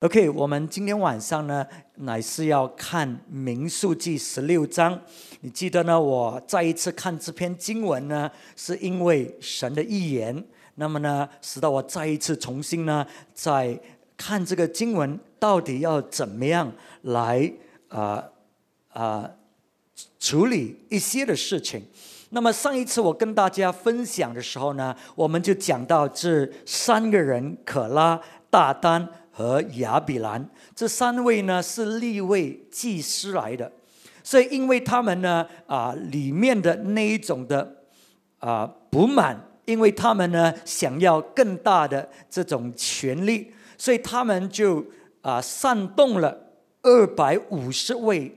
OK，我们今天晚上呢，乃是要看《民数记》十六章。你记得呢？我再一次看这篇经文呢，是因为神的预言。那么呢，使到我再一次重新呢，在看这个经文到底要怎么样来啊啊处理一些的事情。那么上一次我跟大家分享的时候呢，我们就讲到这三个人：可拉、大丹。和亚比兰这三位呢是立位祭司来的，所以因为他们呢啊里面的那一种的啊不满，因为他们呢想要更大的这种权利，所以他们就啊煽动了二百五十位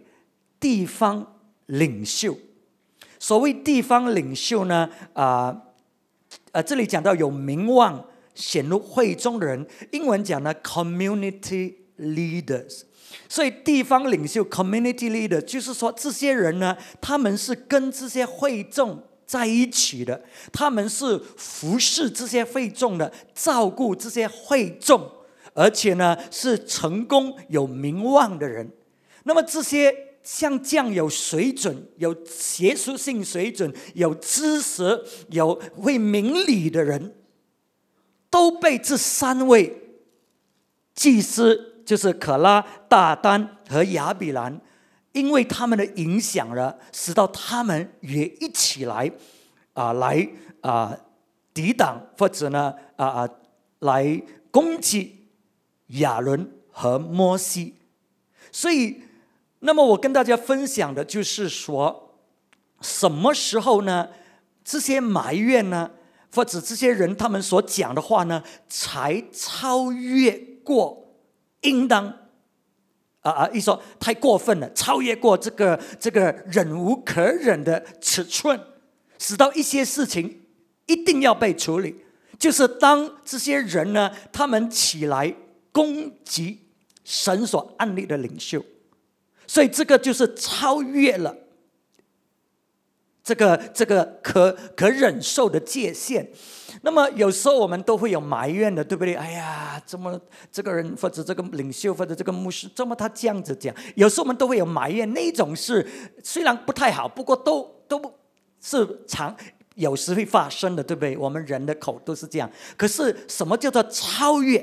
地方领袖。所谓地方领袖呢啊啊这里讲到有名望。显露会中的人，英文讲呢，community leaders。所以地方领袖 community leader 就是说，这些人呢，他们是跟这些会众在一起的，他们是服侍这些会众的，照顾这些会众，而且呢，是成功有名望的人。那么这些像这样有水准、有学术性水准、有知识、有会明理的人。都被这三位祭司，就是可拉、大丹和亚比兰，因为他们的影响了，使到他们也一起来啊，来啊抵挡或者呢啊啊来攻击亚伦和摩西。所以，那么我跟大家分享的就是说，什么时候呢？这些埋怨呢？或者这些人他们所讲的话呢，才超越过应当啊啊！一说太过分了，超越过这个这个忍无可忍的尺寸，使到一些事情一定要被处理。就是当这些人呢，他们起来攻击神所安立的领袖，所以这个就是超越了。这个这个可可忍受的界限，那么有时候我们都会有埋怨的，对不对？哎呀，怎么这个人或者这个领袖或者这个牧师，怎么他这样子讲？有时候我们都会有埋怨，那种是虽然不太好，不过都都是常有时会发生的，对不对？我们人的口都是这样。可是什么叫做超越？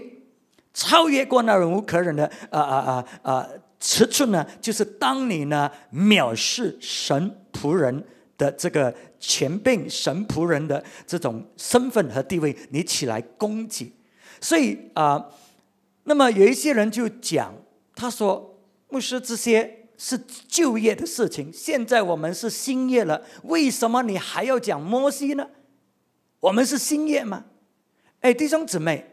超越过那忍无可忍的啊啊啊啊尺寸呢？就是当你呢藐视神仆人。的这个前辈神仆人的这种身份和地位，你起来攻击，所以啊，那么有一些人就讲，他说牧师这些是旧业的事情，现在我们是新业了，为什么你还要讲摩西呢？我们是新业吗？哎，弟兄姊妹。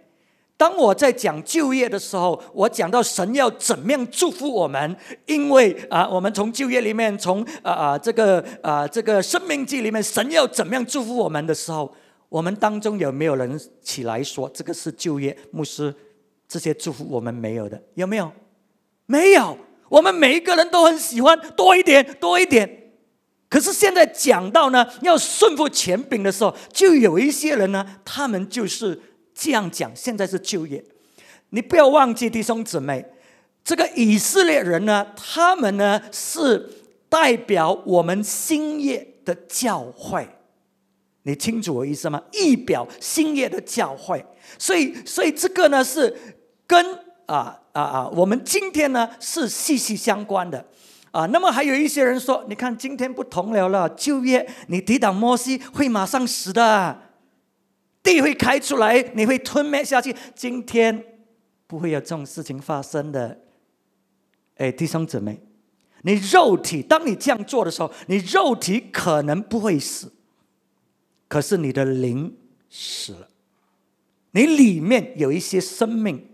当我在讲就业的时候，我讲到神要怎么样祝福我们，因为啊，我们从就业里面，从啊啊这个啊这个生命记里面，神要怎么样祝福我们的时候，我们当中有没有人起来说这个是就业牧师这些祝福我们没有的？有没有？没有。我们每一个人都很喜欢多一点，多一点。可是现在讲到呢，要顺服权柄的时候，就有一些人呢，他们就是。这样讲，现在是就业，你不要忘记弟兄姊妹，这个以色列人呢，他们呢是代表我们新业的教会，你清楚我意思吗？一表新业的教会，所以，所以这个呢是跟啊啊啊，我们今天呢是息息相关的啊。那么还有一些人说，你看今天不同了了，就业你抵挡摩西会马上死的。地会开出来，你会吞灭下去。今天不会有这种事情发生的。哎，弟兄姊妹，你肉体当你这样做的时候，你肉体可能不会死，可是你的灵死了，你里面有一些生命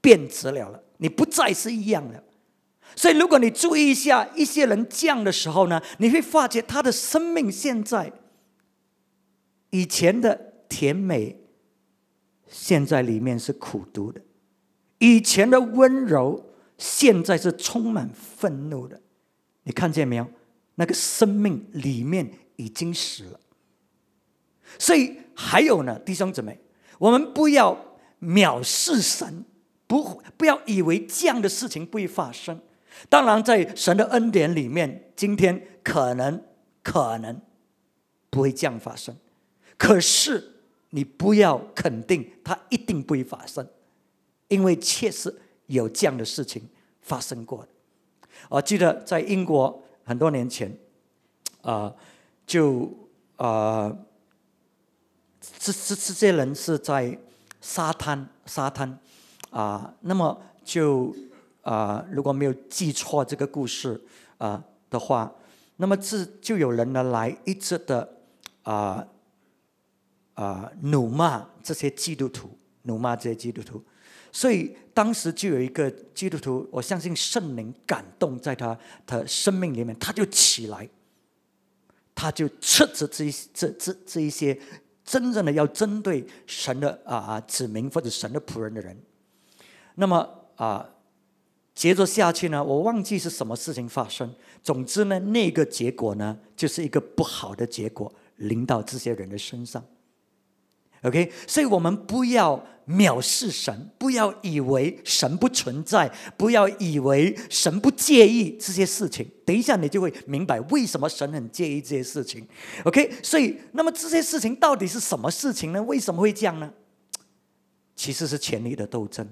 变质了了，你不再是一样的。所以，如果你注意一下一些人这样的时候呢，你会发觉他的生命现在以前的。甜美，现在里面是苦毒的；以前的温柔，现在是充满愤怒的。你看见没有？那个生命里面已经死了。所以还有呢，弟兄姊妹，我们不要藐视神，不不要以为这样的事情不会发生。当然，在神的恩典里面，今天可能可能不会这样发生。可是你不要肯定它一定不会发生，因为确实有这样的事情发生过。我记得在英国很多年前，啊，就啊，这这这些人是在沙滩沙滩啊，那么就。啊，如果没有记错这个故事啊的话，那么这就有人呢来一直的啊啊怒骂这些基督徒，怒骂这些基督徒，所以当时就有一个基督徒，我相信圣灵感动在他的生命里面，他就起来，他就斥责这一这这这一些真正的要针对神的啊啊子民或者神的仆人的人，那么啊。接着下去呢，我忘记是什么事情发生。总之呢，那个结果呢，就是一个不好的结果临到这些人的身上。OK，所以我们不要藐视神，不要以为神不存在，不要以为神不介意这些事情。等一下，你就会明白为什么神很介意这些事情。OK，所以那么这些事情到底是什么事情呢？为什么会这样呢？其实是权力的斗争。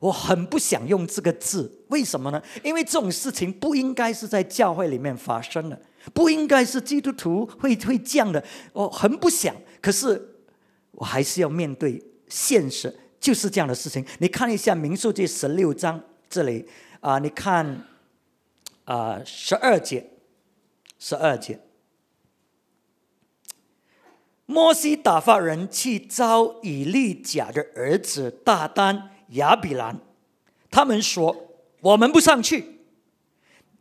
我很不想用这个字，为什么呢？因为这种事情不应该是在教会里面发生的，不应该是基督徒会会这样的。我很不想，可是我还是要面对现实，就是这样的事情。你看一下《民数记》十六章这里啊，你看啊十二节，十二节，摩西打发人去招以利甲的儿子大丹。亚比兰，他们说：“我们不上去，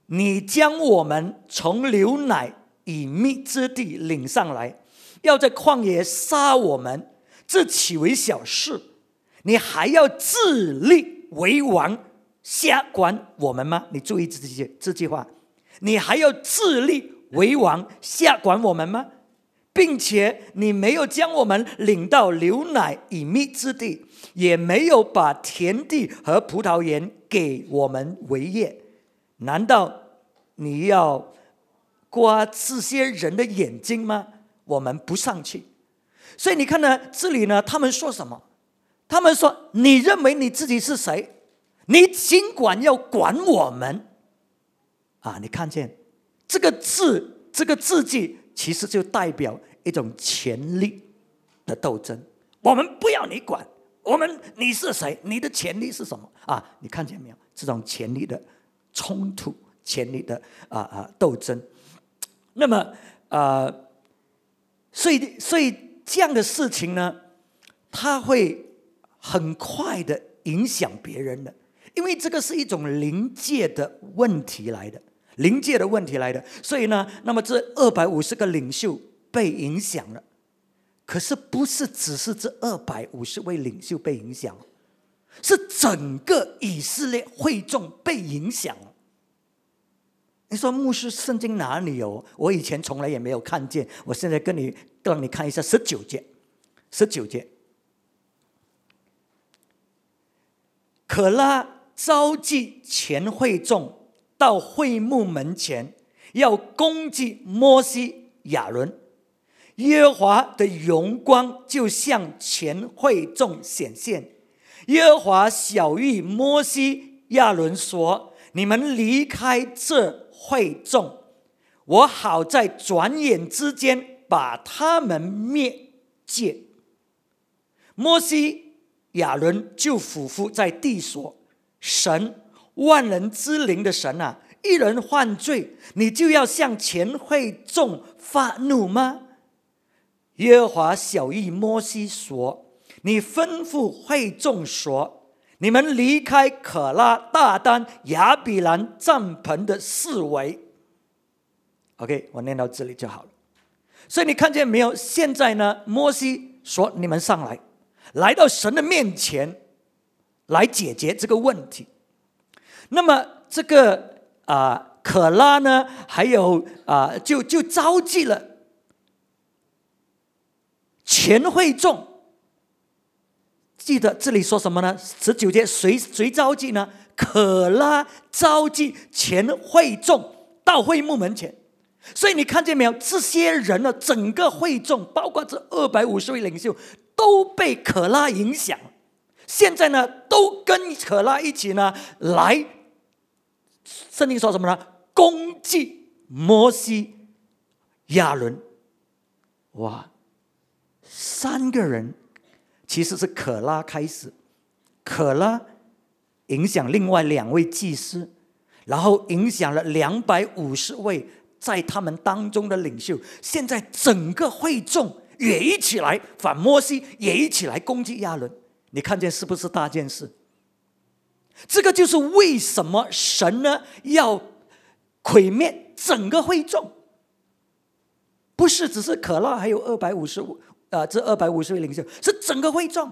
你将我们从牛奶以蜜之地领上来，要在旷野杀我们，这岂为小事？你还要自立为王，下管我们吗？你注意这句这句话，你还要自立为王，下管我们吗？并且你没有将我们领到牛奶与蜜之地。”也没有把田地和葡萄园给我们为业，难道你要刮这些人的眼睛吗？我们不上去。所以你看呢，这里呢，他们说什么？他们说：“你认为你自己是谁？你尽管要管我们啊！”你看见这个字，这个字迹，其实就代表一种权力的斗争。我们不要你管。我们你是谁？你的权利是什么啊？你看见没有？这种权力的冲突，权力的啊啊斗争。那么啊，所以所以这样的事情呢，它会很快的影响别人的，因为这个是一种临界的问题来的，临界的问题来的。所以呢，那么这二百五十个领袖被影响了。可是不是只是这二百五十位领袖被影响，是整个以色列会众被影响了。你说牧师圣经哪里有？我以前从来也没有看见。我现在跟你让你看一下十九节，十九节。可拉召集全会众到会幕门前，要攻击摩西、亚伦。耶和华的荣光就向全会众显现。耶和华小谕摩西、亚伦说：“你们离开这会众，我好在转眼之间把他们灭绝。”摩西、亚伦就俯伏在地说：“神，万人之灵的神啊，一人犯罪，你就要向全会众发怒吗？”耶和华小谕摩西说：“你吩咐会众说，你们离开可拉、大丹、亚比兰帐篷的四围。” OK，我念到这里就好了。所以你看见没有？现在呢，摩西说：“你们上来，来到神的面前，来解决这个问题。”那么这个啊，可拉呢，还有啊，就就召集了。全会众记得这里说什么呢？十九节谁谁召集呢？可拉召集全会众到会幕门前。所以你看见没有？这些人呢，整个会众，包括这二百五十位领袖，都被可拉影响。现在呢，都跟可拉一起呢来。圣经说什么呢？攻击摩西、亚伦。哇，三个人其实是可拉开始，可拉影响另外两位祭司，然后影响了两百五十位。在他们当中的领袖，现在整个会众也一起来反摩西，也一起来攻击亚伦。你看见是不是大件事？这个就是为什么神呢要毁灭整个会众，不是只是可拉，还有二百五十五啊，这二百五十位领袖是整个会众。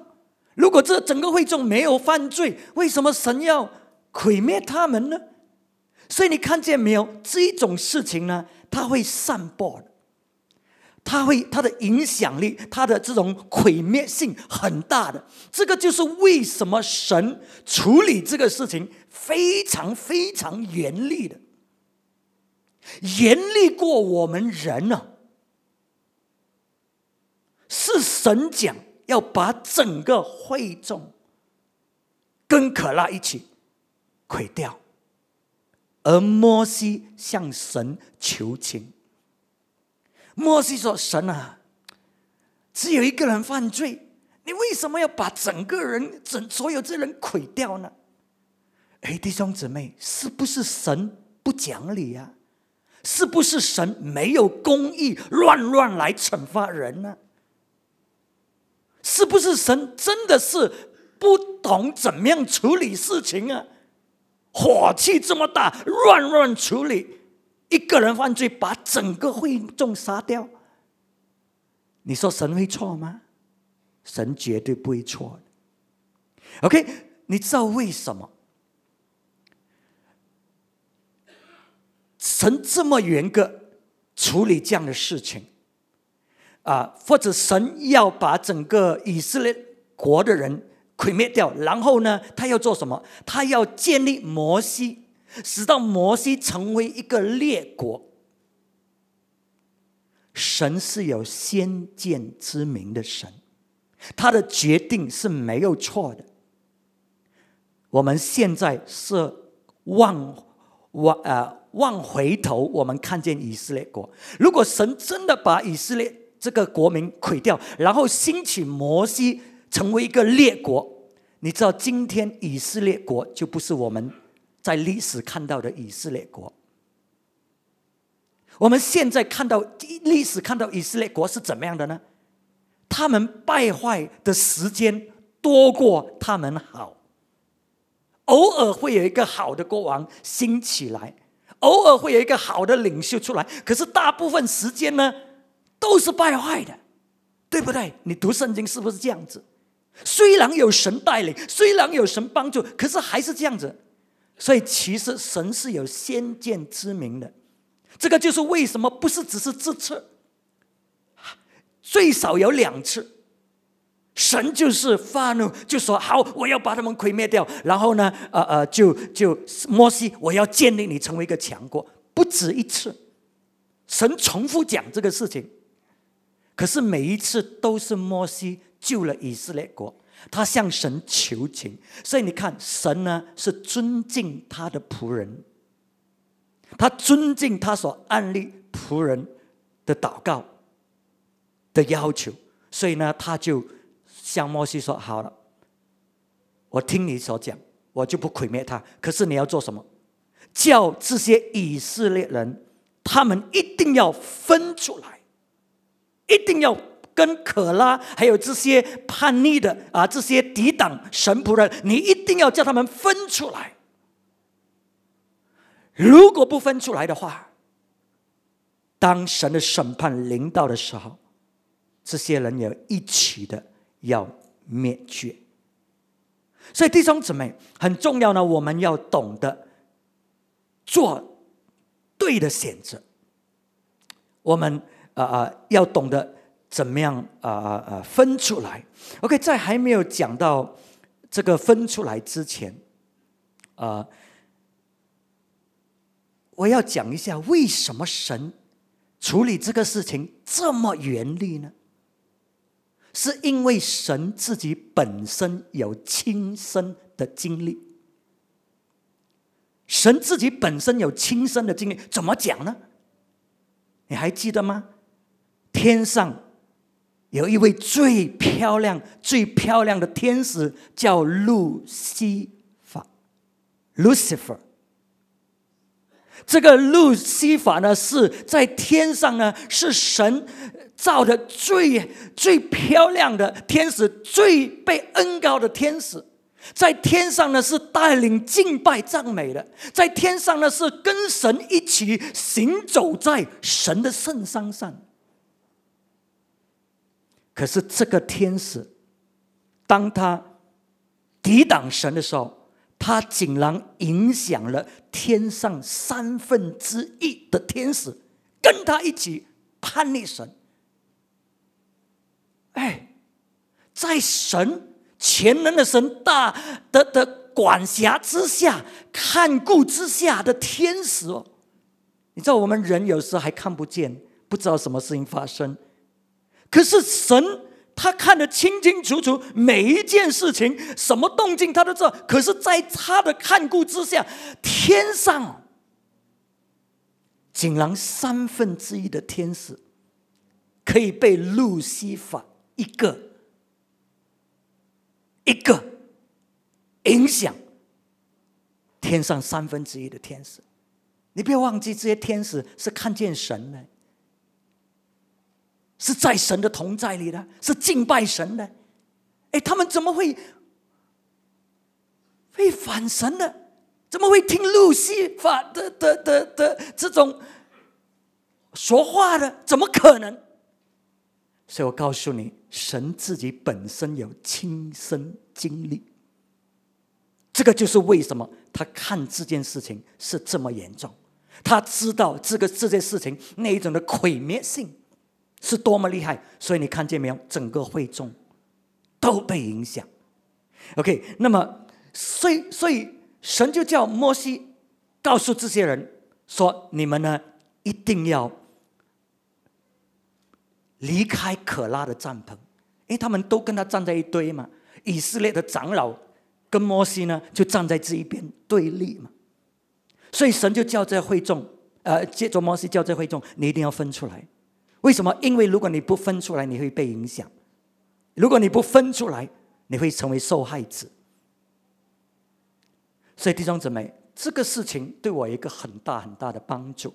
如果这整个会众没有犯罪，为什么神要毁灭他们呢？所以你看见没有？这种事情呢，它会散播的，它会它的影响力，它的这种毁灭性很大的。这个就是为什么神处理这个事情非常非常严厉的，严厉过我们人呢。是神讲要把整个会众跟可拉一起毁掉。而摩西向神求情。摩西说：“神啊，只有一个人犯罪，你为什么要把整个人、整所有这人毁掉呢？”哎，弟兄姊妹，是不是神不讲理呀？是不是神没有公义，乱乱来惩罚人呢？是不是神真的是不懂怎么样处理事情啊？火气这么大，乱乱处理，一个人犯罪，把整个会众杀掉。你说神会错吗？神绝对不会错。OK，你知道为什么神这么严格处理这样的事情？啊，或者神要把整个以色列国的人？毁灭掉，然后呢？他要做什么？他要建立摩西，使到摩西成为一个列国。神是有先见之明的神，他的决定是没有错的。我们现在是望望呃望回头，我们看见以色列国。如果神真的把以色列这个国民毁掉，然后兴起摩西。成为一个列国，你知道今天以色列国就不是我们在历史看到的以色列国。我们现在看到历史看到以色列国是怎么样的呢？他们败坏的时间多过他们好。偶尔会有一个好的国王兴起来，偶尔会有一个好的领袖出来，可是大部分时间呢都是败坏的，对不对？你读圣经是不是这样子？虽然有神带领，虽然有神帮助，可是还是这样子。所以其实神是有先见之明的。这个就是为什么不是只是这次，最少有两次，神就是发怒，就说好，我要把他们毁灭掉。然后呢，呃呃，就就摩西，我要建立你成为一个强国，不止一次。神重复讲这个事情，可是每一次都是摩西。救了以色列国，他向神求情，所以你看，神呢是尊敬他的仆人，他尊敬他所安立仆人的祷告的要求，所以呢，他就向摩西说：“好了，我听你所讲，我就不毁灭他。可是你要做什么？叫这些以色列人，他们一定要分出来，一定要。”跟可拉还有这些叛逆的啊，这些抵挡神仆人，你一定要叫他们分出来。如果不分出来的话，当神的审判临到的时候，这些人也一起的要灭绝。所以弟兄姊妹很重要呢，我们要懂得做对的选择。我们啊啊，要懂得。怎么样啊啊啊分出来？OK，在还没有讲到这个分出来之前，啊，我要讲一下为什么神处理这个事情这么严厉呢？是因为神自己本身有亲身的经历，神自己本身有亲身的经历，怎么讲呢？你还记得吗？天上有一位最漂亮、最漂亮的天使，叫路西法 （Lucifer）。这个路西法呢，是在天上呢，是神。造的最最漂亮的天使，最被恩高的天使，在天上呢是带领敬拜赞美的，在天上呢是跟神一起行走在神的圣山上。可是这个天使，当他抵挡神的时候，他竟然影响了天上三分之一的天使，跟他一起叛逆神。哎，在神全能的神大的的管辖之下、看顾之下的天使哦，你知道我们人有时还看不见，不知道什么事情发生，可是神他看得清清楚楚，每一件事情、什么动静他都知道。可是，在他的看顾之下，天上竟然三分之一的天使可以被路西法。一个一个影响天上三分之一的天使，你不要忘记，这些天使是看见神的，是在神的同在里的，是敬拜神的。哎，他们怎么会会反神的？怎么会听路西法的的的的这种说话的？怎么可能？所以我告诉你。神自己本身有亲身经历，这个就是为什么他看这件事情是这么严重。他知道这个这件事情那一种的毁灭性是多么厉害，所以你看见没有？整个会众都被影响。OK，那么所以所以神就叫摩西告诉这些人说：“你们呢一定要。”离开可拉的帐篷，因为他们都跟他站在一堆嘛。以色列的长老跟摩西呢，就站在这一边对立嘛。所以神就叫这会众，呃，接着摩西叫这会众，你一定要分出来。为什么？因为如果你不分出来，你会被影响；如果你不分出来，你会成为受害者。所以弟兄姊妹，这个事情对我一个很大很大的帮助，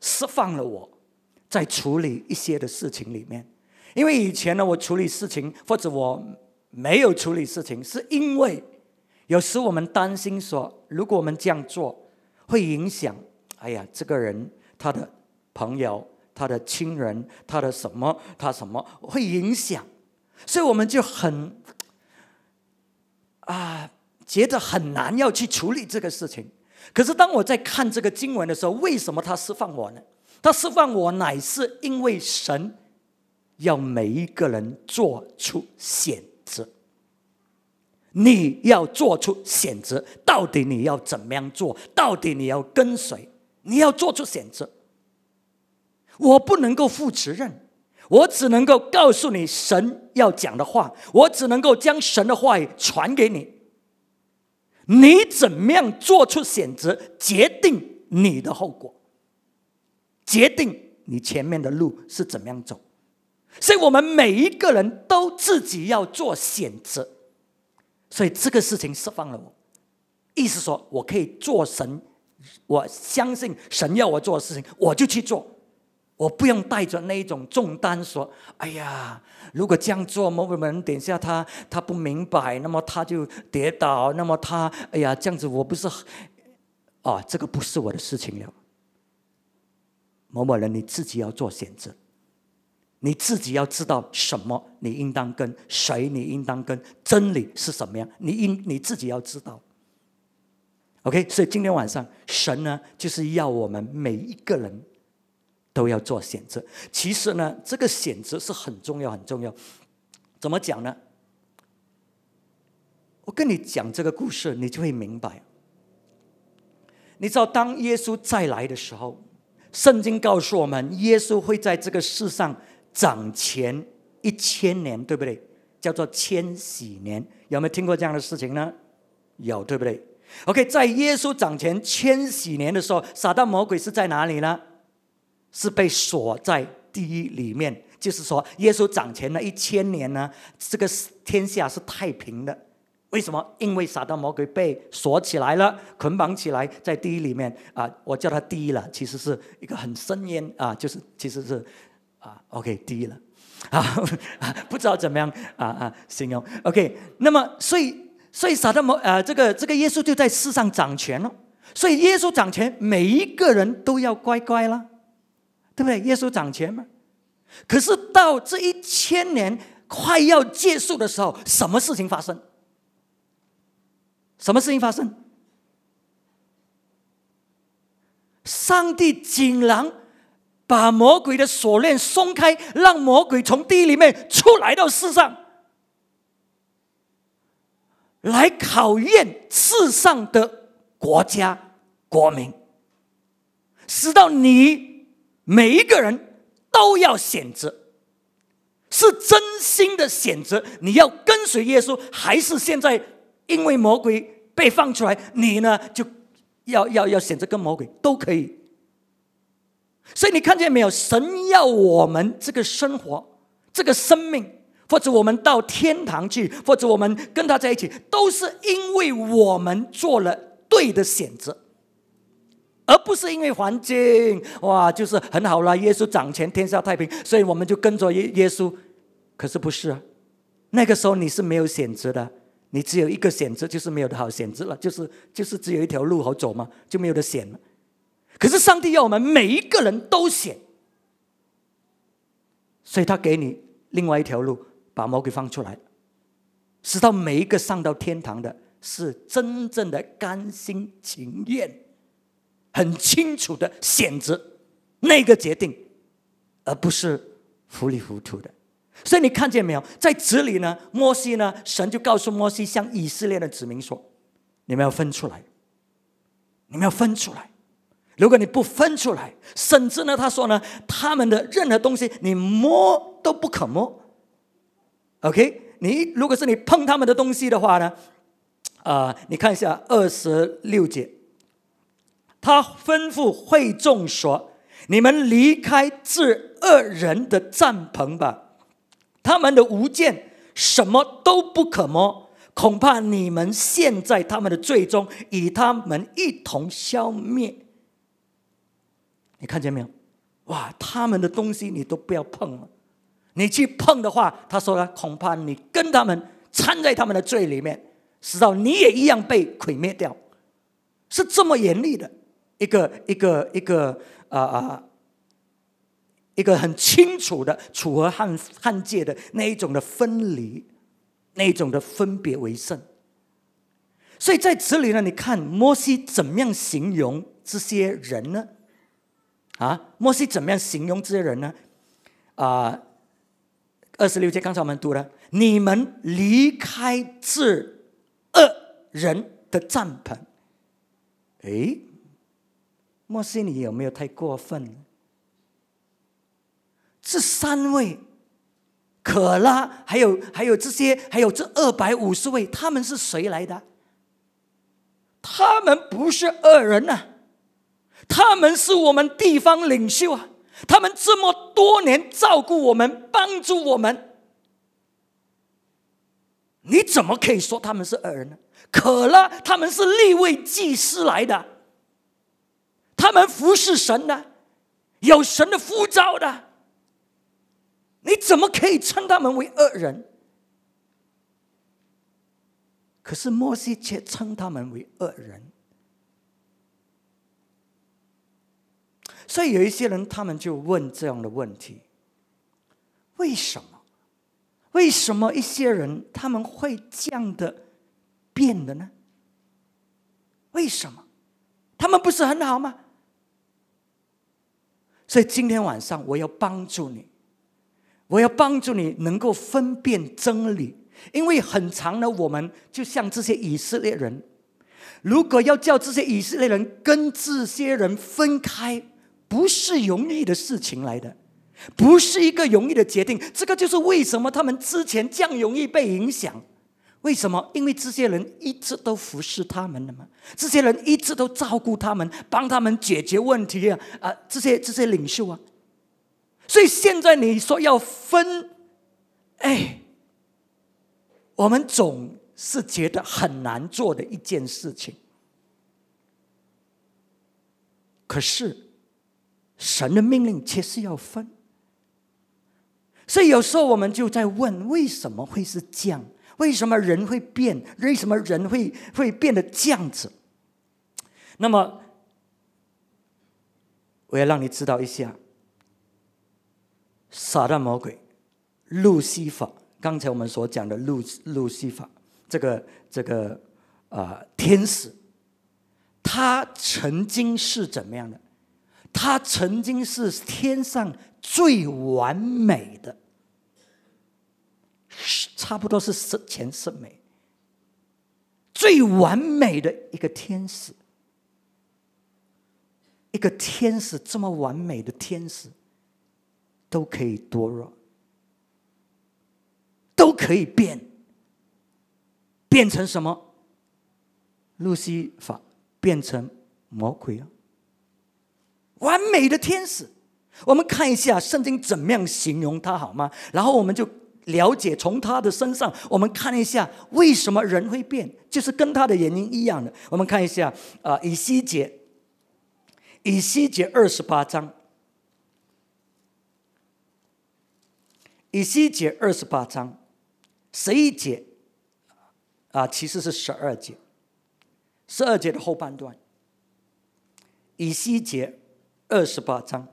释放了我。在处理一些的事情里面，因为以前呢，我处理事情或者我没有处理事情，是因为有时我们担心说，如果我们这样做，会影响，哎呀，这个人他的朋友、他的亲人、他的什么、他什么会影响，所以我们就很啊，觉得很难要去处理这个事情。可是当我在看这个经文的时候，为什么他释放我呢？他释放我，乃是因为神要每一个人做出选择。你要做出选择，到底你要怎么样做？到底你要跟谁？你要做出选择。我不能够负责任，我只能够告诉你神要讲的话，我只能够将神的话语传给你。你怎么样做出选择，决定你的后果。决定你前面的路是怎么样走，所以我们每一个人都自己要做选择。所以这个事情释放了我，意思说我可以做神，我相信神要我做的事情，我就去做，我不用带着那一种重担说：“哎呀，如果这样做，某某人等一下他他不明白，那么他就跌倒，那么他哎呀这样子，我不是啊，这个不是我的事情了。”某某人，你自己要做选择，你自己要知道什么，你应当跟谁，你应当跟真理是什么样，你应你自己要知道。OK，所以今天晚上，神呢就是要我们每一个人都要做选择。其实呢，这个选择是很重要，很重要。怎么讲呢？我跟你讲这个故事，你就会明白。你知道，当耶稣再来的时候，圣经告诉我们，耶稣会在这个世上掌权一千年，对不对？叫做千禧年。有没有听过这样的事情呢？有，对不对？OK，在耶稣掌权千禧年的时候，撒旦魔鬼是在哪里呢？是被锁在地狱里面。就是说，耶稣掌权了一千年呢，这个天下是太平的。为什么？因为撒旦魔鬼被锁起来了，捆绑起来，在地狱里面啊，我叫他地狱了，其实是一个很深渊啊，就是其实是啊，OK，地狱了啊，不知道怎么样啊啊形容。OK，那么所以所以撒旦魔啊，这个这个耶稣就在世上掌权了，所以耶稣掌权，每一个人都要乖乖了，对不对？耶稣掌权嘛。可是到这一千年快要结束的时候，什么事情发生？什么事情发生？上帝竟然把魔鬼的锁链松开，让魔鬼从地里面出来到世上，来考验世上的国家国民，使到你每一个人都要选择，是真心的选择，你要跟随耶稣，还是现在？因为魔鬼被放出来，你呢就要要要选择跟魔鬼都可以。所以你看见没有？神要我们这个生活、这个生命，或者我们到天堂去，或者我们跟他在一起，都是因为我们做了对的选择，而不是因为环境哇，就是很好了，耶稣掌权，天下太平，所以我们就跟着耶耶稣。可是不是啊？那个时候你是没有选择的。你只有一个选择，就是没有的好选择了，就是就是只有一条路好走嘛，就没有的选。可是上帝要我们每一个人都选，所以他给你另外一条路，把魔鬼放出来，使到每一个上到天堂的，是真正的甘心情愿，很清楚的选择那个决定，而不是糊里糊涂的。所以你看见没有，在这里呢，摩西呢，神就告诉摩西，向以色列的子民说：“你们要分出来，你们要分出来。如果你不分出来，甚至呢，他说呢，他们的任何东西你摸都不可摸。OK，你如果是你碰他们的东西的话呢，啊，你看一下二十六节，他吩咐会众说：你们离开这二人的帐篷吧。”他们的无间什么都不可摸，恐怕你们陷在他们的罪中，与他们一同消灭。你看见没有？哇，他们的东西你都不要碰了。你去碰的话，他说了，恐怕你跟他们掺在他们的罪里面，使到你也一样被毁灭掉。是这么严厉的一个一个一个啊啊！一个很清楚的楚河汉汉界的那一种的分离，那一种的分别为圣。所以在这里呢，你看摩西怎么样形容这些人呢？啊，摩西怎么样形容这些人呢？啊，二十六节刚才我们读了，你们离开这恶人的帐篷。哎，莫西，你有没有太过分？这三位，可拉，还有还有这些，还有这二百五十位，他们是谁来的？他们不是恶人呐，他们是我们地方领袖啊！他们这么多年照顾我们，帮助我们，你怎么可以说他们是恶人呢？可拉他们是立位祭司来的，他们服侍神的，有神的呼召的。你怎么可以称他们为恶人？可是摩西却称他们为恶人。所以有一些人，他们就问这样的问题：为什么？为什么一些人他们会这样的变的呢？为什么？他们不是很好吗？所以今天晚上我要帮助你，我要帮助你能够分辨真理，因为很长的我们就像这些以色列人，如果要叫这些以色列人跟这些人分开，不是容易的事情来的，不是一个容易的决定。这个就是为什么他们之前这样容易被影响。为什么？因为这些人一直都服侍他们的嘛，这些人一直都照顾他们，帮他们解决问题啊！啊，这些这些领袖啊，所以现在你说要分，哎，我们总是觉得很难做的一件事情。可是神的命令却是要分，所以有时候我们就在问：为什么会是这样？为什么人会变？为什么人会会变得这样子？那么，我要让你知道一下，撒旦魔鬼路西法，刚才我们所讲的路路西法，这个这个啊天使，他曾经是怎么样的？他曾经是天上最完美的。差不多是十全十美，最完美的一个天使，一个天使这么完美的天使，都可以堕落，都可以变，变成什么？路西法变成魔鬼啊！完美的天使，我们看一下圣经怎么样形容他好吗？然后我们就。了解从他的身上，我们看一下为什么人会变，就是跟他的原因一样的。我们看一下啊，以西结，以西结二十八章，以西结二十八章，十一节啊，其实是十二节，十二节的后半段，以西结二十八章，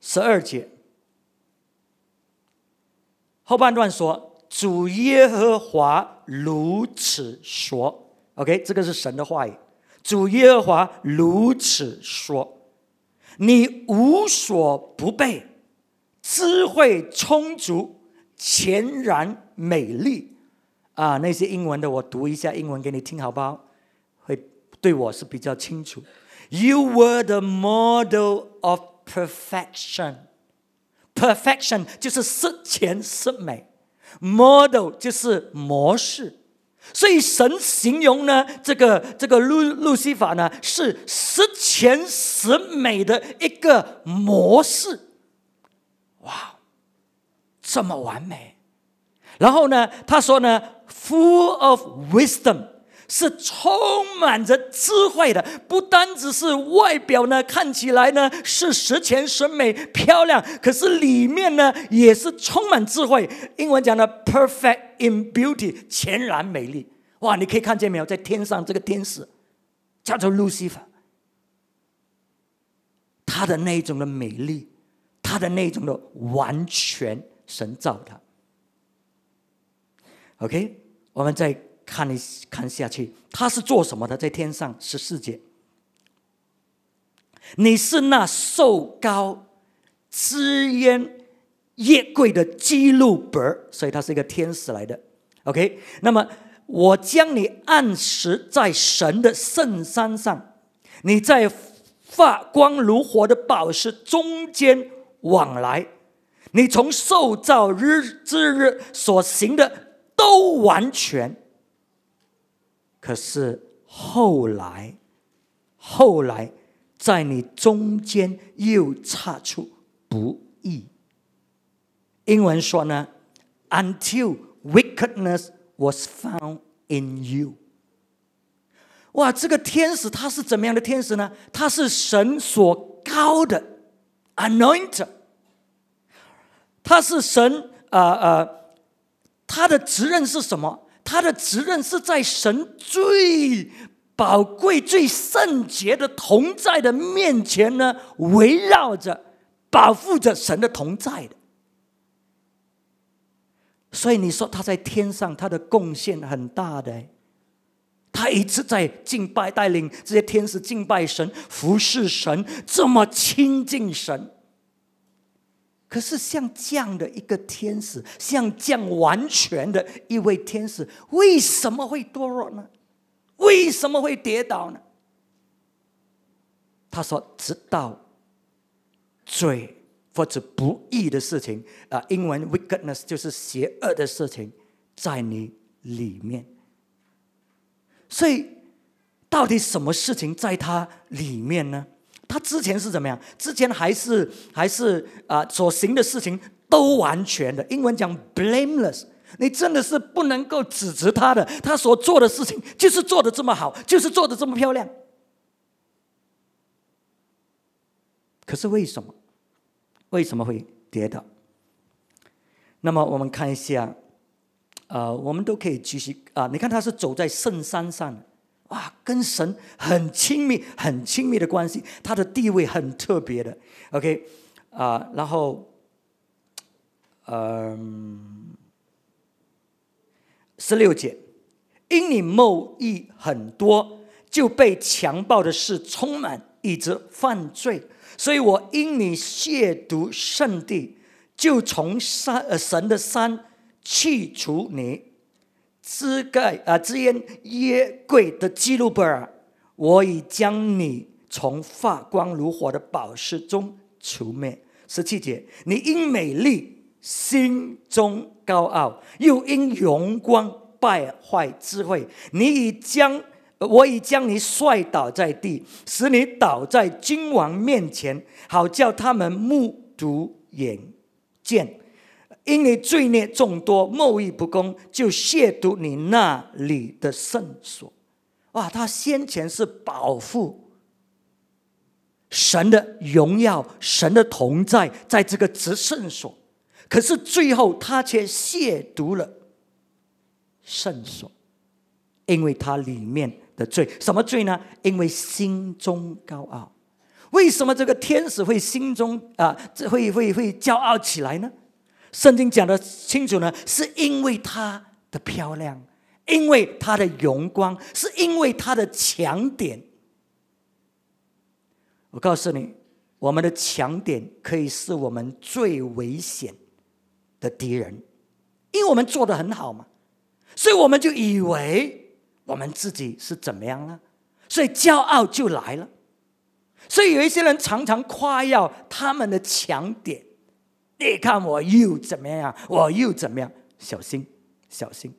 十二节。后半段说：“主耶和华如此说，OK，这个是神的话语。主耶和华如此说：你无所不备，智慧充足，全然美丽。啊，那些英文的我读一下英文给你听，好不好？会对我是比较清楚。You were the model of perfection。” Perfection 就是十全十美，model 就是模式，所以神形容呢，这个这个路路西法呢是十全十美的一个模式，哇，这么完美。然后呢，他说呢，full of wisdom。是充满着智慧的，不单只是外表呢，看起来呢是十全十美、漂亮，可是里面呢也是充满智慧。英文讲的 “perfect in beauty”，全然美丽。哇，你可以看见没有？在天上这个天使叫做路西法，他的那种的美丽，他的那种的完全，神造他。OK，我们在。看你看下去，他是做什么的？在天上十四节，你是那瘦高、支烟叶贵的基路伯，所以他是一个天使来的。OK，那么我将你按时在神的圣山上，你在发光如火的宝石中间往来，你从受造日之日所行的都完全。可是后来，后来在你中间又差出不义。英文说呢，until wickedness was found in you。哇，这个天使他是怎么样的天使呢？他是神所高的 anointed，他是神啊呃，他的责任是什么？他的责任是在神最宝贵、最圣洁的同在的面前呢，围绕着、保护着神的同在的。所以你说他在天上，他的贡献很大的，他一直在敬拜，带领这些天使敬拜神、服侍神，这么亲近神。可是像这样的一个天使，像这样完全的一位天使，为什么会堕落呢？为什么会跌倒呢？他说：“直到罪或者不义的事情啊，英文 wickedness 就是邪恶的事情，在你里面。所以，到底什么事情在他里面呢？”他之前是怎么样？之前还是还是啊，所行的事情都完全的。英文讲 blameless，你真的是不能够指责他的。他所做的事情就是做的这么好，就是做的这么漂亮。可是为什么？为什么会跌倒？那么我们看一下，呃，我们都可以继续啊。你看他是走在圣山上。哇，跟神很亲密、很亲密的关系，他的地位很特别的。OK，啊，然后，嗯，十六节，因你谋义很多，就被强暴的事充满，以致犯罪，所以我因你亵渎圣地，就从山呃神的山去除你。支盖啊，支烟耶柜的基路伯尔，我已将你从发光如火的宝石中除灭。十七节，你因美丽心中高傲，又因荣光败坏智慧。你已将我已将你摔倒在地，使你倒在君王面前，好叫他们目睹眼见。因你罪孽众多，贸易不公，就亵渎你那里的圣所。哇！他先前是保护神的荣耀、神的同在，在这个执圣所，可是最后他却亵渎了圣所，因为他里面的罪，什么罪呢？因为心中高傲。为什么这个天使会心中啊，这会会会骄傲起来呢？圣经讲的清楚呢，是因为它的漂亮，因为它的荣光，是因为它的强点。我告诉你，我们的强点可以是我们最危险的敌人，因为我们做的很好嘛，所以我们就以为我们自己是怎么样了，所以骄傲就来了。所以有一些人常常夸耀他们的强点。你看我又怎么样？我又怎么样？小心，小心！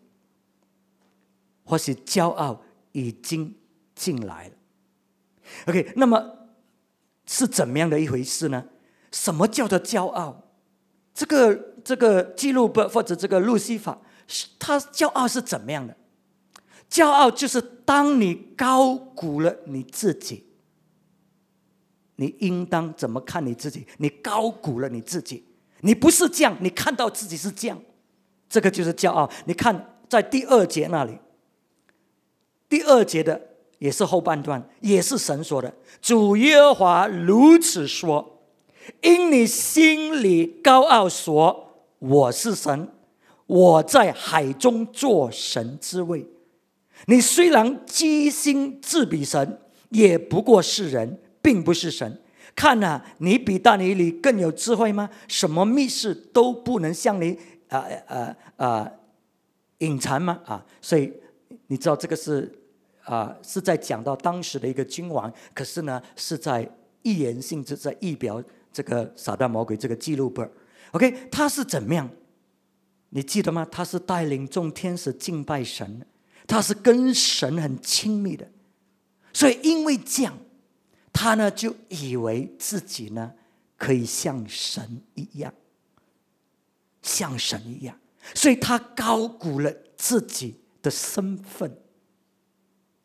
或许骄傲已经进来了。OK，那么是怎么样的一回事呢？什么叫做骄傲？这个这个记录本或者这个路西法，他骄傲是怎么样的？骄傲就是当你高估了你自己，你应当怎么看你自己？你高估了你自己。你不是这样，你看到自己是这样，这个就是骄傲。你看在第二节那里，第二节的也是后半段，也是神说的。主耶和华如此说：因你心里高傲，说我是神，我在海中做神之位。你虽然机心自比神，也不过是人，并不是神。看呐，你比大尼里更有智慧吗？什么密事都不能向你啊啊啊隐藏吗？啊，所以你知道这个是啊是在讲到当时的一个君王，可是呢是在预言性质，在预表这个撒旦魔鬼这个记录本。OK，他是怎么样？你记得吗？他是带领众天使敬拜神，他是跟神很亲密的，所以因为这样。他呢就以为自己呢可以像神一样，像神一样，所以他高估了自己的身份，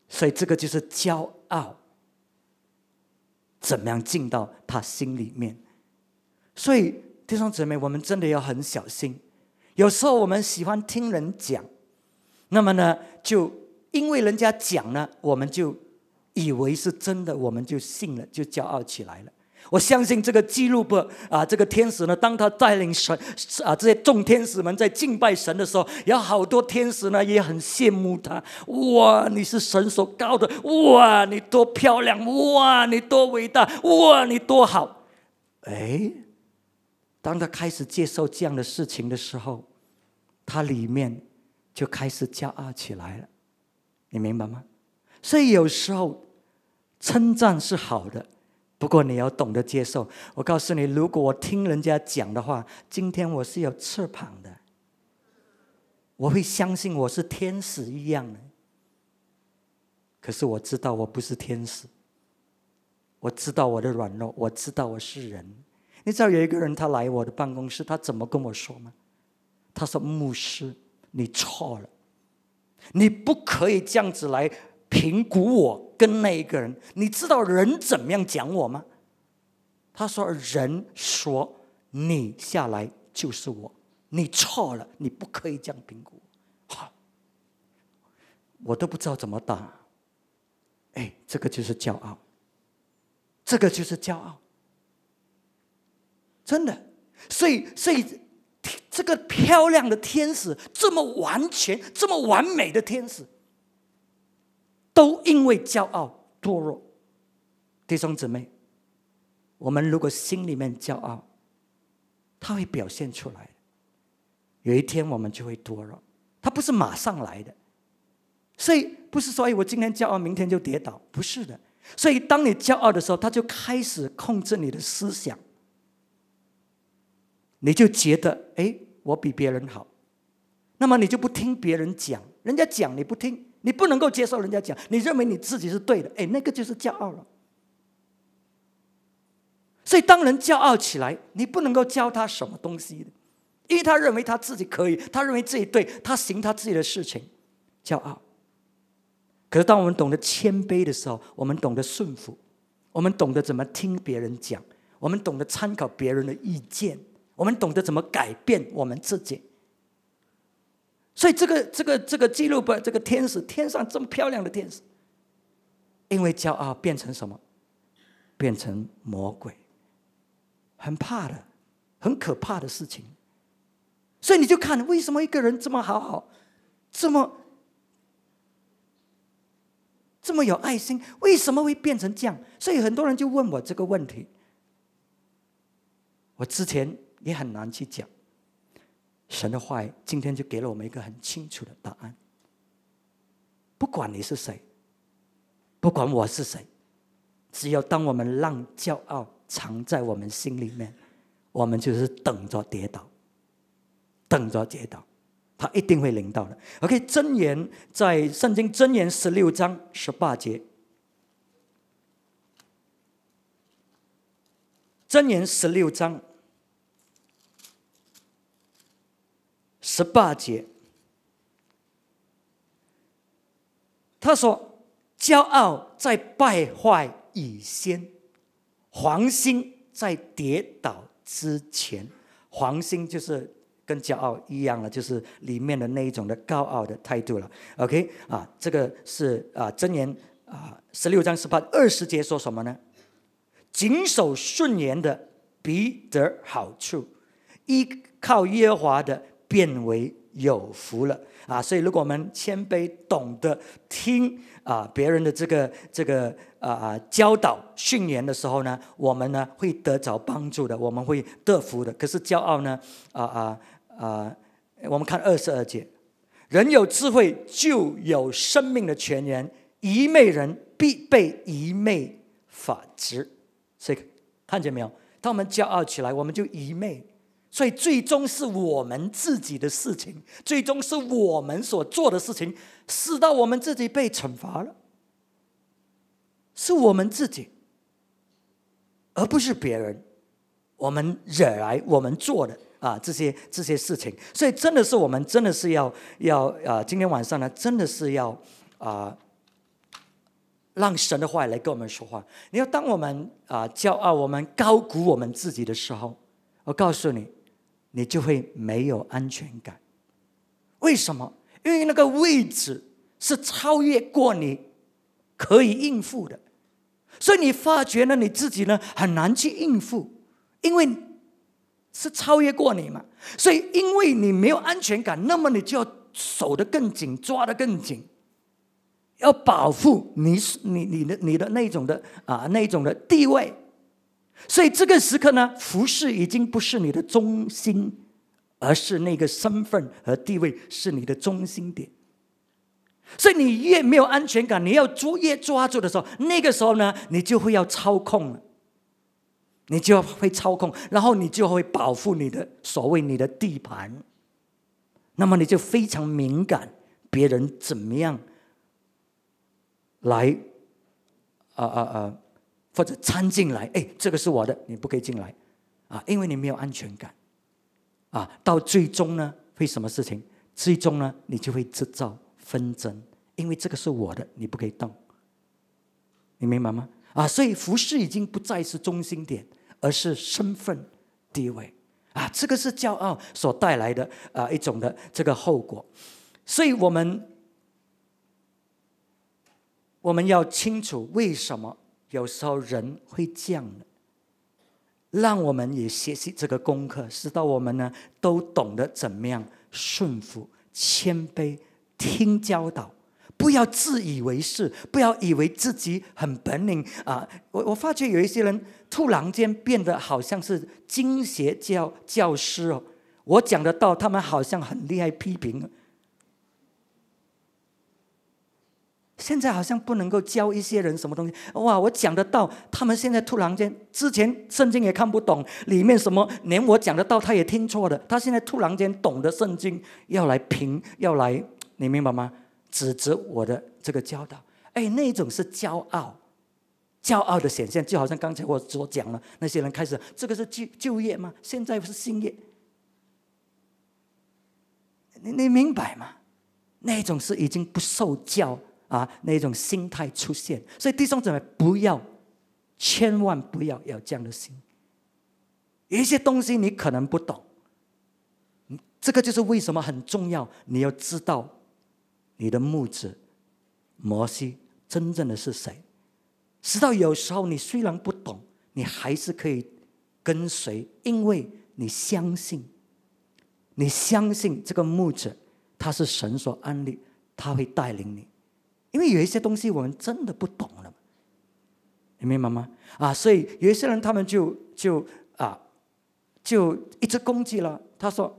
所以这个就是骄傲。怎么样进到他心里面？所以弟兄姊妹，我们真的要很小心。有时候我们喜欢听人讲，那么呢，就因为人家讲呢，我们就。以为是真的，我们就信了，就骄傲起来了。我相信这个记录不啊，这个天使呢，当他带领神啊这些众天使们在敬拜神的时候，有好多天使呢也很羡慕他。哇，你是神所高的，哇，你多漂亮，哇，你多伟大，哇，你多好。哎，当他开始接受这样的事情的时候，他里面就开始骄傲起来了。你明白吗？所以有时候称赞是好的。不过你要懂得接受。我告诉你，如果我听人家讲的话，今天我是有翅膀的，我会相信我是天使一样的。可是我知道我不是天使，我知道我的软弱，我知道我是人。你知道有一个人他来我的办公室，他怎么跟我说吗？他说：“牧师，你错了，你不可以这样子来。”评估我跟那一个人，你知道人怎么样讲我吗？他说：“人说你下来就是我，你错了，你不可以这样评估。”好，我都不知道怎么答。哎，这个就是骄傲，这个就是骄傲，真的。所以，所以这个漂亮的天使，这么完全、这么完美的天使。都因为骄傲堕落，弟兄姊妹，我们如果心里面骄傲，他会表现出来。有一天我们就会堕落，他不是马上来的，所以不是说哎我今天骄傲，明天就跌倒，不是的。所以当你骄傲的时候，他就开始控制你的思想，你就觉得哎我比别人好，那么你就不听别人讲，人家讲你不听。你不能够接受人家讲，你认为你自己是对的，哎，那个就是骄傲了。所以当人骄傲起来，你不能够教他什么东西的，因为他认为他自己可以，他认为自己对，他行他自己的事情，骄傲。可是当我们懂得谦卑的时候，我们懂得顺服，我们懂得怎么听别人讲，我们懂得参考别人的意见，我们懂得怎么改变我们自己。所以这个这个这个记录本，这个天使，天上这么漂亮的天使，因为骄傲变成什么？变成魔鬼，很怕的，很可怕的事情。所以你就看，为什么一个人这么好好，这么这么有爱心，为什么会变成这样？所以很多人就问我这个问题，我之前也很难去讲。神的话今天就给了我们一个很清楚的答案。不管你是谁，不管我是谁，只要当我们让骄傲藏在我们心里面，我们就是等着跌倒，等着跌倒，他一定会临到的。OK，箴言在圣经箴言十六章十八节，箴言十六章。十八节，他说：“骄傲在败坏以先，黄心在跌倒之前。黄心就是跟骄傲一样了，就是里面的那一种的高傲的态度了。OK 啊，这个是啊箴言啊十六章十八二十节说什么呢？谨守顺言的必得好处，依靠耶和华的。”变为有福了啊！所以，如果我们谦卑，懂得听啊别人的这个这个啊啊教导训言的时候呢，我们呢会得着帮助的，我们会得福的。可是骄傲呢啊啊啊！我们看二十二节，人有智慧就有生命的泉源，愚昧人必被愚昧法治。所以看见没有？当我们骄傲起来，我们就愚昧。所以，最终是我们自己的事情，最终是我们所做的事情，使到我们自己被惩罚了，是我们自己，而不是别人，我们惹来我们做的啊这些这些事情。所以，真的是我们真的是要要啊，今天晚上呢，真的是要啊，让神的话来跟我们说话。你要当我们啊骄傲，我们高估我们自己的时候，我告诉你。你就会没有安全感，为什么？因为那个位置是超越过你可以应付的，所以你发觉呢，你自己呢很难去应付，因为是超越过你嘛。所以因为你没有安全感，那么你就要守得更紧，抓得更紧，要保护你你你的你的那种的啊那种的地位。所以这个时刻呢，服饰已经不是你的中心，而是那个身份和地位是你的中心点。所以你越没有安全感，你要捉越抓住的时候，那个时候呢，你就会要操控了，你就会操控，然后你就会保护你的所谓你的地盘，那么你就非常敏感，别人怎么样来啊啊啊，或者掺进来，哎，这个是我的，你不可以进来啊，因为你没有安全感啊，到最终呢，会什么事情？最终呢，你就会制造。纷争，因为这个是我的，你不可以动，你明白吗？啊，所以服饰已经不再是中心点，而是身份地位啊，这个是骄傲所带来的啊一种的这个后果。所以我们我们要清楚为什么有时候人会这样的，让我们也学习这个功课，使到我们呢都懂得怎么样顺服、谦卑。听教导，不要自以为是，不要以为自己很本领啊！我我发觉有一些人突然间变得好像是经学教教师哦，我讲得到，他们好像很厉害批评。现在好像不能够教一些人什么东西哇！我讲得到，他们现在突然间之前圣经也看不懂，里面什么连我讲得到他也听错的，他现在突然间懂得圣经，要来评，要来。你明白吗？指责我的这个教导，哎，那种是骄傲，骄傲的显现，就好像刚才我所讲了，那些人开始，这个是就就业吗？现在是新业，你你明白吗？那种是已经不受教啊，那种心态出现，所以弟兄姊妹不要，千万不要有这样的心。一些东西你可能不懂，这个就是为什么很重要，你要知道。你的木子摩西真正的是谁？直到有时候你虽然不懂，你还是可以跟随，因为你相信，你相信这个木子他是神所安立，他会带领你。因为有一些东西我们真的不懂了，你明白吗？啊，所以有一些人他们就就啊，就一直攻击了。他说，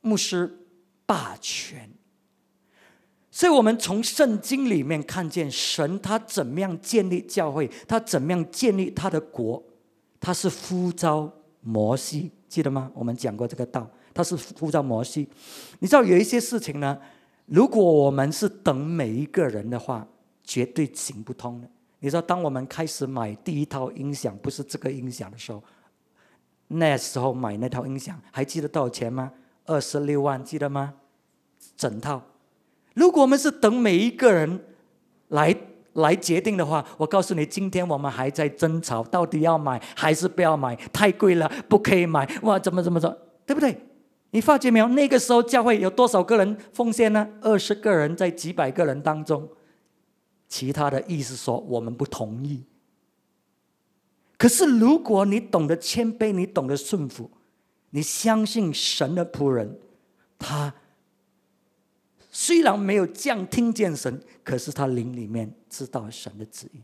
牧师霸权。所以我们从圣经里面看见神他怎么样建立教会，他怎么样建立他的国，他是呼召摩西，记得吗？我们讲过这个道，他是呼召摩西。你知道有一些事情呢，如果我们是等每一个人的话，绝对行不通的。你知道，当我们开始买第一套音响，不是这个音响的时候，那时候买那套音响，还记得多少钱吗？二十六万，记得吗？整套。如果我们是等每一个人来来决定的话，我告诉你，今天我们还在争吵，到底要买还是不要买？太贵了，不可以买。哇，怎么怎么着，对不对？你发觉没有？那个时候教会有多少个人奉献呢？二十个人在几百个人当中，其他的意思说我们不同意。可是如果你懂得谦卑，你懂得顺服，你相信神的仆人，他。虽然没有这样听见神，可是他灵里面知道神的旨意，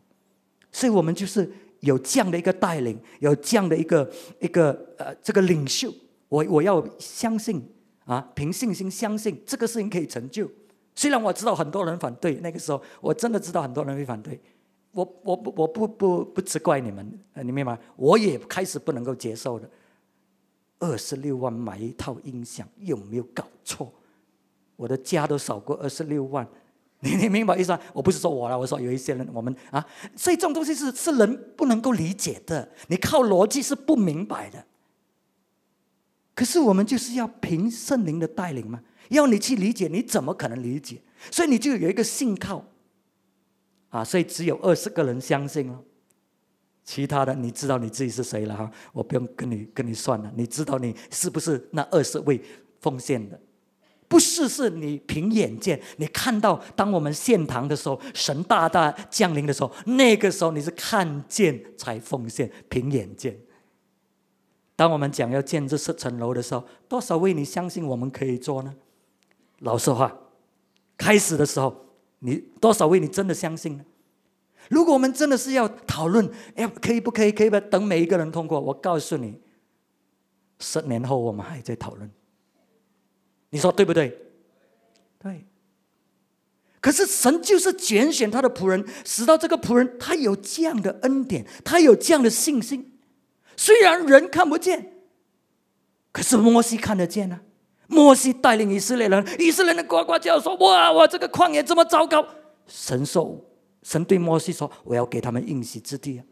所以我们就是有这样的一个带领，有这样的一个一个呃这个领袖，我我要相信啊，凭信心相信这个事情可以成就。虽然我知道很多人反对，那个时候我真的知道很多人会反对，我我我不不不不责怪你们，你明白？我也开始不能够接受的，二十六万买一套音响，有没有搞错？我的家都少过二十六万，你你明白意思吗？我不是说我了，我说有一些人，我们啊，所以这种东西是是人不能够理解的，你靠逻辑是不明白的。可是我们就是要凭圣灵的带领嘛，要你去理解，你怎么可能理解？所以你就有一个信靠啊，所以只有二十个人相信了，其他的你知道你自己是谁了哈，我不用跟你跟你算了，你知道你是不是那二十位奉献的？不是是你凭眼见，你看到当我们献堂的时候，神大大降临的时候，那个时候你是看见才奉献，凭眼见。当我们讲要建这十层楼的时候，多少位你相信我们可以做呢？老实话，开始的时候，你多少位你真的相信呢？如果我们真的是要讨论，哎，可以不可以？可以不？等每一个人通过，我告诉你，十年后我们还在讨论。你说对不对？对。可是神就是拣选他的仆人，使到这个仆人他有这样的恩典，他有这样的信心。虽然人看不见，可是摩西看得见啊！摩西带领以色列人，以色列人呱呱叫说：“哇哇，这个旷野这么糟糕！”神说：“神对摩西说，我要给他们应许之地啊！”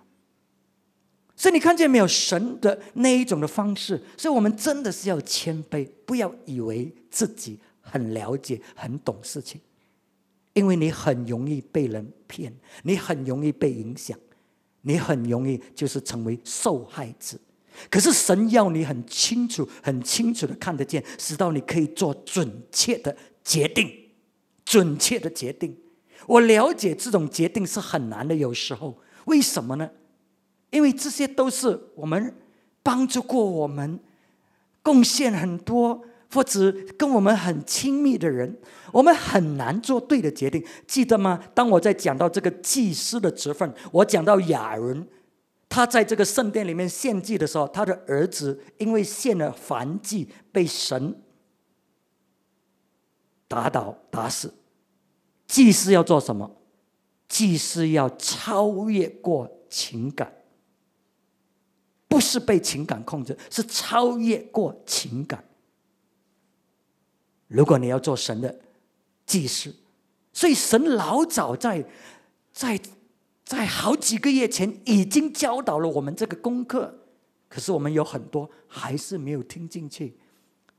所以你看见没有？神的那一种的方式，所以我们真的是要谦卑，不要以为自己很了解、很懂事情，因为你很容易被人骗，你很容易被影响。你很容易就是成为受害者，可是神要你很清楚、很清楚的看得见，使到你可以做准确的决定。准确的决定，我了解这种决定是很难的，有时候为什么呢？因为这些都是我们帮助过我们，贡献很多。或者跟我们很亲密的人，我们很难做对的决定，记得吗？当我在讲到这个祭司的职分，我讲到亚伦，他在这个圣殿里面献祭的时候，他的儿子因为献了燔祭，被神打倒打死。祭司要做什么？祭司要超越过情感，不是被情感控制，是超越过情感。如果你要做神的祭司，所以神老早在在在好几个月前已经教导了我们这个功课，可是我们有很多还是没有听进去，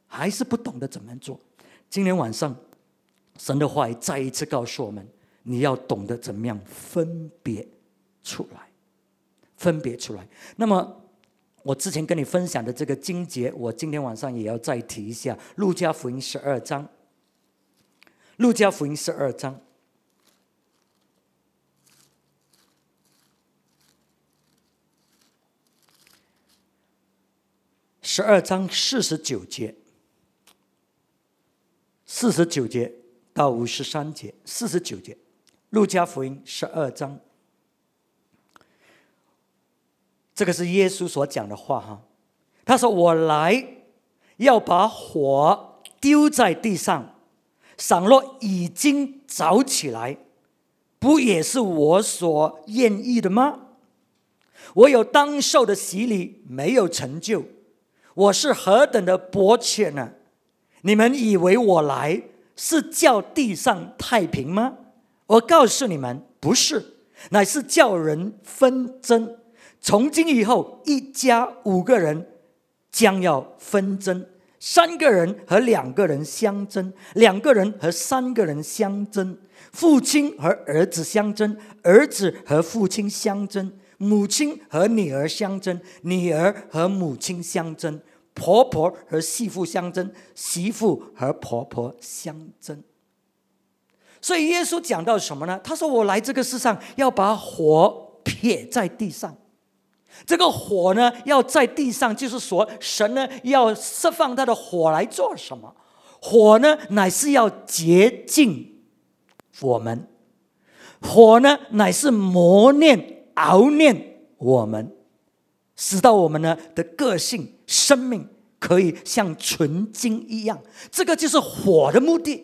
还是不懂得怎么做。今天晚上，神的话再一次告诉我们：你要懂得怎么样分别出来，分别出来。那么。我之前跟你分享的这个经节，我今天晚上也要再提一下《路加福音》十二章，《路加福音》十二章，十二章四十九节，四十九节到五十三节，四十九节，《路加福音》十二章。这个是耶稣所讲的话哈，他说：“我来要把火丢在地上，倘若已经着起来，不也是我所愿意的吗？我有当受的洗礼没有成就，我是何等的薄切呢？你们以为我来是叫地上太平吗？我告诉你们，不是，乃是叫人纷争。”从今以后，一家五个人将要纷争，三个人和两个人相争，两个人和三个人相争，父亲和儿子相争，儿子和父亲相争，母亲和女儿相争，女儿和母亲相争，婆婆和媳妇相争，媳妇和婆婆相争。所以耶稣讲到什么呢？他说：“我来这个世上，要把火撇在地上。”这个火呢，要在地上，就是说，神呢要释放他的火来做什么？火呢，乃是要洁净我们；火呢，乃是磨练、熬炼我们，使到我们呢的个性、生命可以像纯金一样。这个就是火的目的，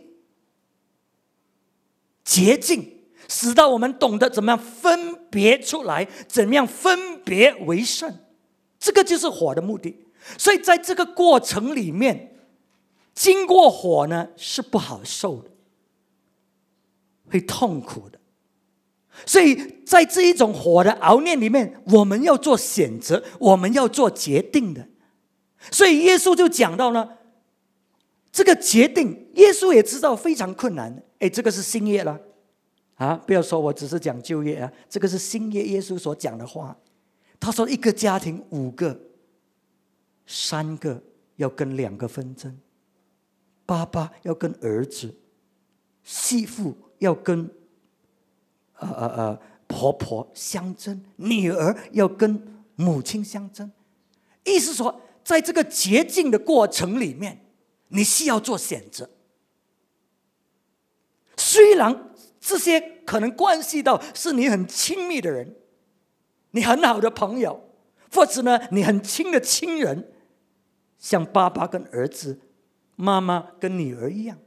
洁净。使到我们懂得怎么样分别出来，怎么样分别为圣，这个就是火的目的。所以在这个过程里面，经过火呢是不好受的，会痛苦的。所以在这一种火的熬炼里面，我们要做选择，我们要做决定的。所以耶稣就讲到了这个决定，耶稣也知道非常困难。哎，这个是新约了。啊！不要说我只是讲就业啊，这个是新约耶稣所讲的话。他说，一个家庭五个、三个要跟两个纷争，爸爸要跟儿子，媳妇要跟呃呃呃婆婆相争，女儿要跟母亲相争。意思说，在这个洁净的过程里面，你需要做选择。虽然这些可能关系到是你很亲密的人，你很好的朋友，或者呢你很亲的亲人，像爸爸跟儿子、妈妈跟女儿一样。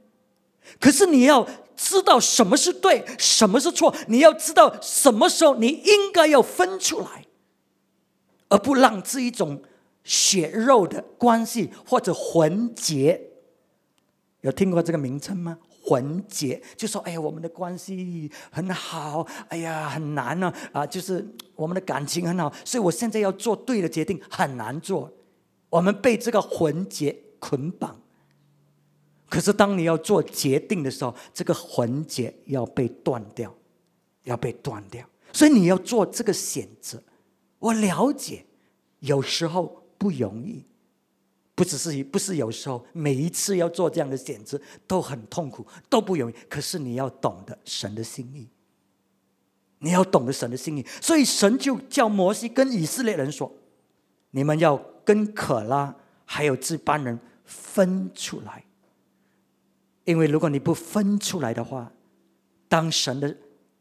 可是你要知道什么是对，什么是错，你要知道什么时候你应该要分出来，而不让这一种血肉的关系或者魂结。有听过这个名称吗？混结就说：“哎呀，我们的关系很好，哎呀，很难呢啊！就是我们的感情很好，所以我现在要做对的决定很难做。我们被这个混结捆绑。可是当你要做决定的时候，这个混结要被断掉，要被断掉。所以你要做这个选择。我了解，有时候不容易。”不只是不是有时候，每一次要做这样的选择都很痛苦，都不容易。可是你要懂得神的心意，你要懂得神的心意。所以神就叫摩西跟以色列人说：“你们要跟可拉还有这班人分出来，因为如果你不分出来的话，当神的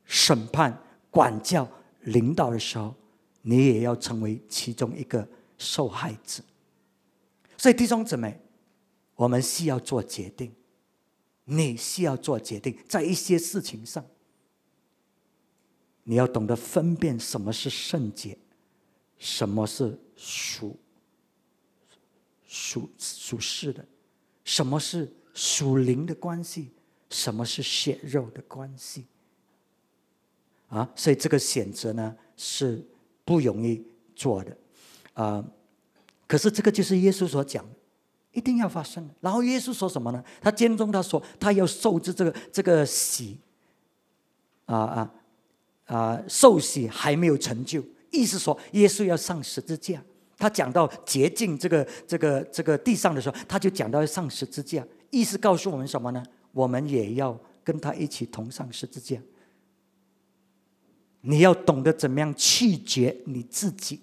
审判、管教、领导的时候，你也要成为其中一个受害者。”所以弟兄姊妹，我们需要做决定。你需要做决定，在一些事情上，你要懂得分辨什么是圣洁，什么是属属属世的，什么是属灵的关系，什么是血肉的关系。啊，所以这个选择呢是不容易做的，啊。可是这个就是耶稣所讲，一定要发生。然后耶稣说什么呢？他监中他说他要受制这个这个喜，啊啊啊受洗还没有成就，意思说耶稣要上十字架。他讲到洁净这个这个这个地上的时候，他就讲到要上十字架，意思告诉我们什么呢？我们也要跟他一起同上十字架。你要懂得怎么样拒绝你自己。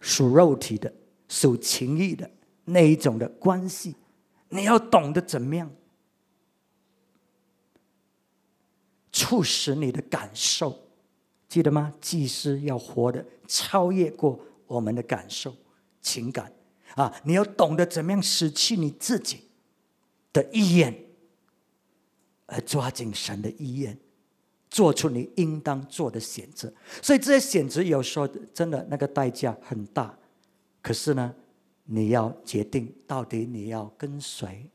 属肉体的、属情欲的那一种的关系，你要懂得怎么样促使你的感受，记得吗？祭司要活的超越过我们的感受、情感啊！你要懂得怎么样失去你自己的意愿，而抓紧神的意愿。做出你应当做的选择，所以这些选择有时候真的那个代价很大。可是呢，你要决定到底你要跟谁，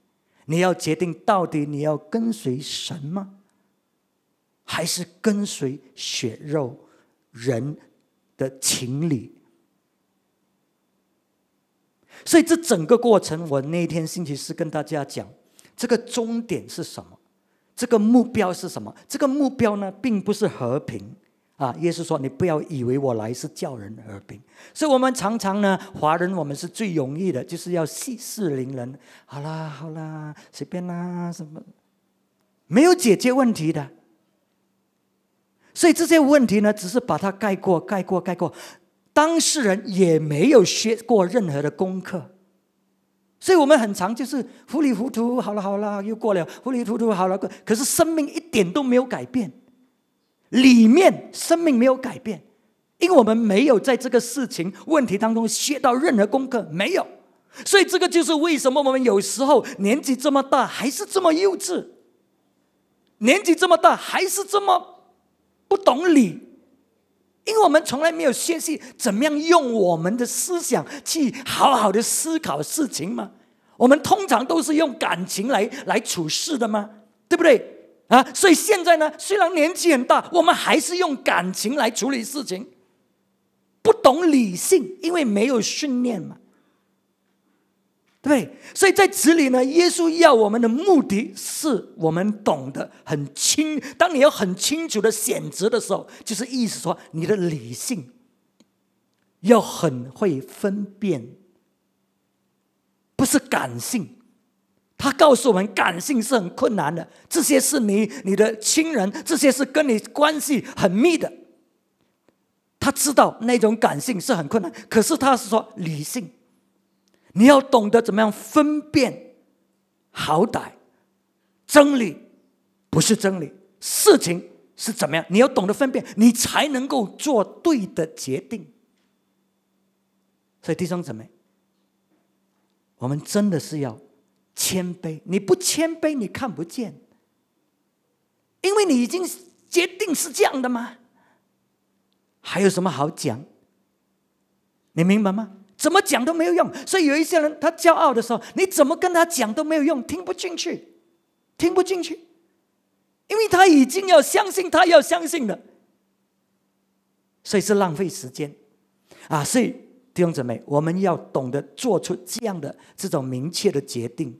你要决定到底你要跟随神吗？还是跟随血肉人的情理？所以这整个过程，我那天星期四跟大家讲，这个终点是什么？这个目标是什么？这个目标呢，并不是和平啊。耶稣说：“你不要以为我来是叫人和平。”所以，我们常常呢，华人我们是最容易的，就是要息事宁人。好啦，好啦，随便啦，什么没有解决问题的。所以这些问题呢，只是把它盖过、盖过、盖过。当事人也没有学过任何的功课。所以我们很长就是糊里糊涂，好了好了，又过了，糊里糊涂好了，可是生命一点都没有改变，里面生命没有改变，因为我们没有在这个事情问题当中学到任何功课，没有。所以这个就是为什么我们有时候年纪这么大还是这么幼稚，年纪这么大还是这么不懂理。因为我们从来没有学习怎么样用我们的思想去好好的思考事情嘛，我们通常都是用感情来来处事的嘛，对不对啊？所以现在呢，虽然年纪很大，我们还是用感情来处理事情，不懂理性，因为没有训练嘛。对，所以在这里呢，耶稣要我们的目的是我们懂得很清。当你要很清楚的选择的时候，就是意思说，你的理性要很会分辨，不是感性。他告诉我们，感性是很困难的，这些是你你的亲人，这些是跟你关系很密的。他知道那种感性是很困难，可是他是说理性，你要懂得怎么样分辨好歹，真理不是真理，事情是怎么样，你要懂得分辨，你才能够做对的决定。所以弟兄姊妹，我们真的是要谦卑，你不谦卑，你看不见，因为你已经决定是这样的吗？还有什么好讲？你明白吗？怎么讲都没有用。所以有一些人，他骄傲的时候，你怎么跟他讲都没有用，听不进去，听不进去，因为他已经要相信，他要相信的，所以是浪费时间啊！所以弟兄姊妹，我们要懂得做出这样的这种明确的决定。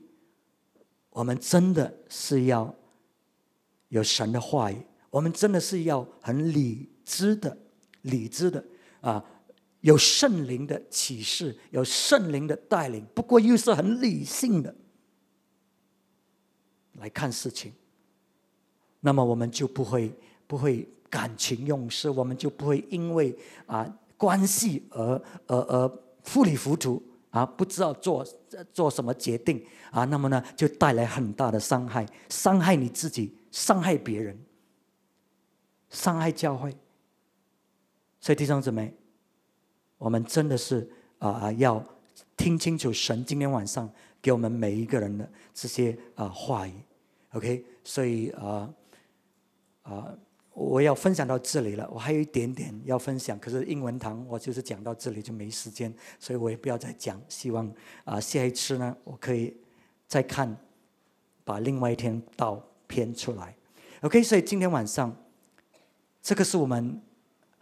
我们真的是要有神的话语，我们真的是要很理智的。理智的啊，有圣灵的启示，有圣灵的带领，不过又是很理性的来看事情。那么我们就不会不会感情用事，我们就不会因为啊关系而而而糊里糊涂啊，不知道做做什么决定啊，那么呢就带来很大的伤害，伤害你自己，伤害别人，伤害教会。所以弟兄姊妹，我们真的是啊，要听清楚神今天晚上给我们每一个人的这些啊话语。OK，所以啊啊，我要分享到这里了。我还有一点点要分享，可是英文堂我就是讲到这里就没时间，所以我也不要再讲。希望啊，下一次呢，我可以再看，把另外一天道编出来。OK，所以今天晚上这个是我们。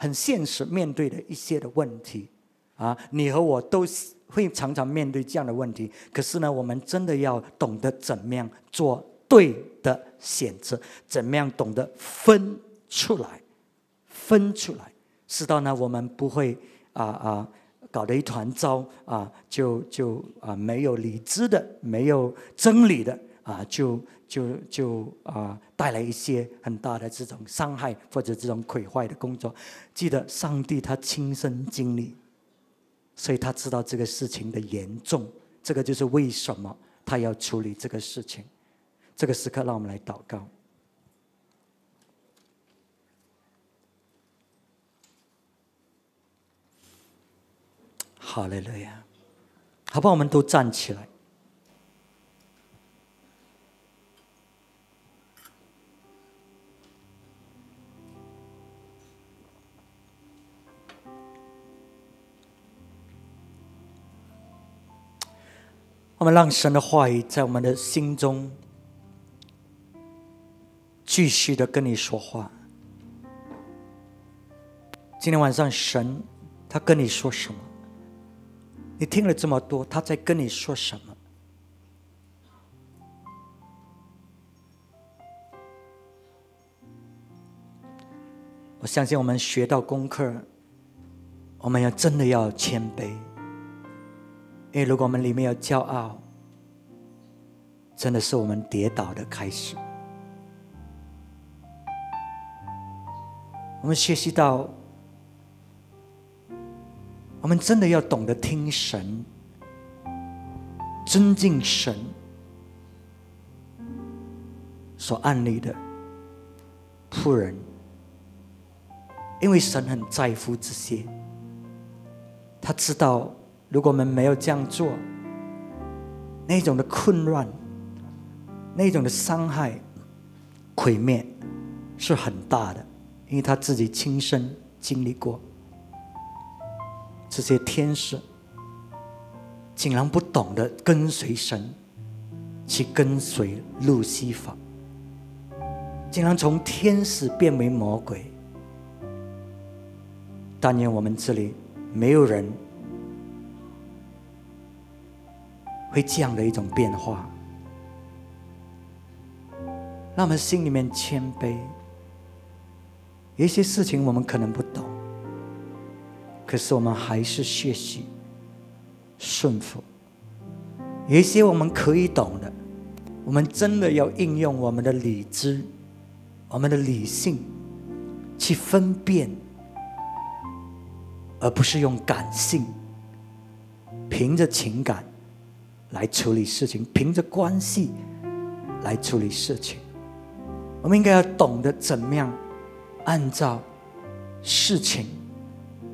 很现实面对的一些的问题，啊，你和我都会常常面对这样的问题。可是呢，我们真的要懂得怎么样做对的选择，怎么样懂得分出来，分出来，知道呢，我们不会啊啊搞得一团糟啊，就就啊没有理智的，没有真理的啊，就。就就啊，带来一些很大的这种伤害或者这种毁坏的工作。记得上帝他亲身经历，所以他知道这个事情的严重。这个就是为什么他要处理这个事情。这个时刻，让我们来祷告。好嘞，乐呀，好吧，我们都站起来。我们让神的话语在我们的心中继续的跟你说话。今天晚上，神他跟你说什么？你听了这么多，他在跟你说什么？我相信我们学到功课，我们要真的要谦卑。因为如果我们里面有骄傲，真的是我们跌倒的开始。我们学习到，我们真的要懂得听神，尊敬神所安立的仆人，因为神很在乎这些，他知道。如果我们没有这样做，那种的混乱、那种的伤害、毁灭是很大的，因为他自己亲身经历过。这些天使竟然不懂得跟随神，去跟随路西法，竟然从天使变为魔鬼。但愿我们这里没有人。会这样的一种变化，让我们心里面谦卑。有一些事情我们可能不懂，可是我们还是学习顺服，有一些我们可以懂的，我们真的要应用我们的理智、我们的理性去分辨，而不是用感性，凭着情感来处理事情，凭着关系来处理事情。我们应该要懂得怎么样按照事情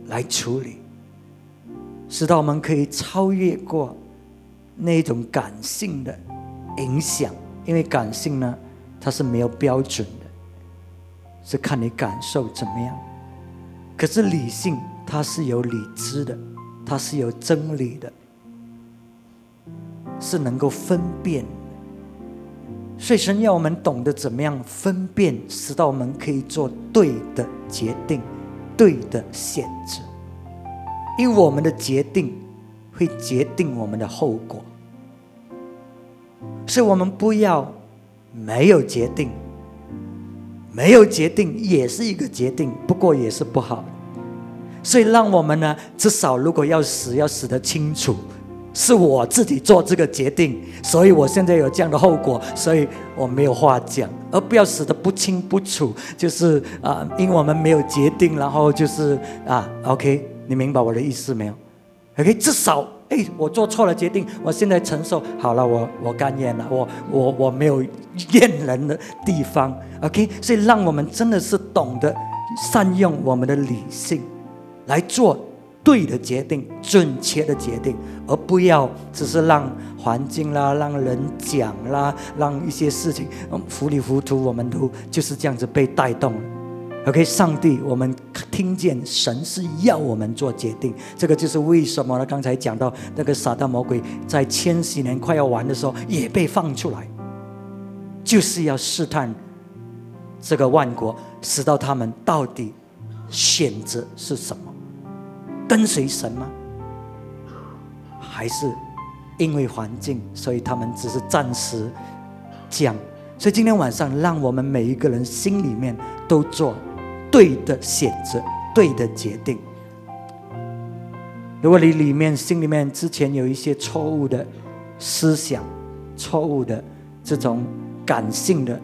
来处理，使到我们可以超越过那种感性的影响。因为感性呢，它是没有标准的，是看你感受怎么样。可是理性它是有理智的，它是有真理的，是能够分辨。所以神要我们懂得怎么样分辨，使到我们可以做对的决定、对的选择。因为我们的决定会决定我们的后果，所以我们不要没有决定，没有决定也是一个决定，不过也是不好。所以让我们呢，至少如果要死，要死得清楚。是我自己做这个决定，所以我现在有这样的后果，所以我没有话讲，而不要死得不清不楚，就是啊，因为我们没有决定，然后就是啊，OK，你明白我的意思没有？OK，至少哎，我做错了决定，我现在承受好了，我我甘愿了，我我我没有怨人的地方，OK，所以让我们真的是懂得善用我们的理性来做。对的决定，准确的决定，而不要只是让环境啦、让人讲啦、让一些事情糊里糊涂，我们都就是这样子被带动了。OK，上帝，我们听见神是要我们做决定，这个就是为什么呢？刚才讲到那个撒旦魔鬼在千禧年快要完的时候也被放出来，就是要试探这个万国，使到他们到底选择是什么。跟随神吗？还是因为环境，所以他们只是暂时讲？所以今天晚上，让我们每一个人心里面都做对的选择、对的决定。如果你里面心里面之前有一些错误的思想、错误的这种感性的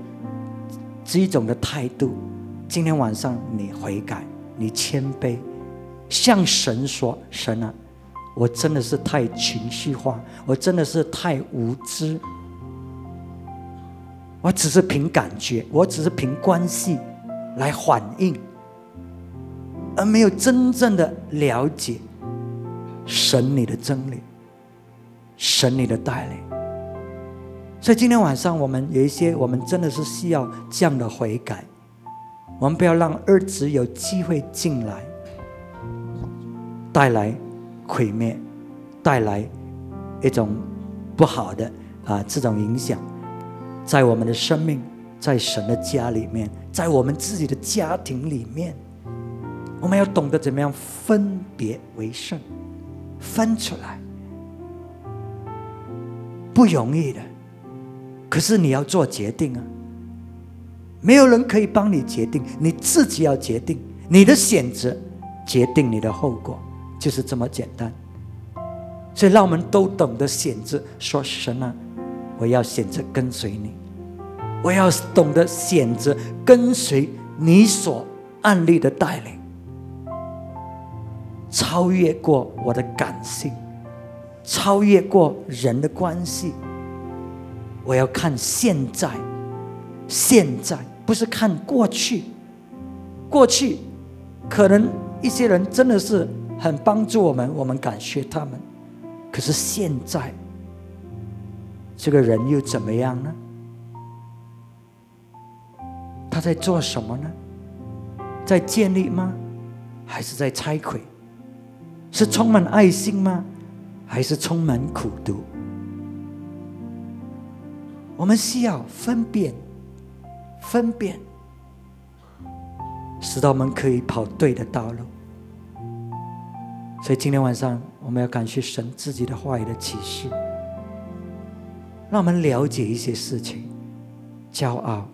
这种的态度，今天晚上你悔改，你谦卑。向神说：“神啊，我真的是太情绪化，我真的是太无知。我只是凭感觉，我只是凭关系来反应，而没有真正的了解神你的真理，神你的带领。所以今天晚上，我们有一些，我们真的是需要这样的悔改。我们不要让儿子有机会进来。”带来毁灭，带来一种不好的啊这种影响，在我们的生命，在神的家里面，在我们自己的家庭里面，我们要懂得怎么样分别为圣，分出来不容易的，可是你要做决定啊，没有人可以帮你决定，你自己要决定，你的选择决定你的后果。就是这么简单，所以让我们都懂得选择，说神啊，我要选择跟随你，我要懂得选择跟随你所案例的带领，超越过我的感性，超越过人的关系，我要看现在，现在不是看过去，过去可能一些人真的是。很帮助我们，我们感谢他们。可是现在，这个人又怎么样呢？他在做什么呢？在建立吗？还是在拆毁？是充满爱心吗？还是充满苦毒？我们需要分辨，分辨，使到我们可以跑对的道路。所以今天晚上，我们要感谢神自己的话语的启示，让我们了解一些事情。骄傲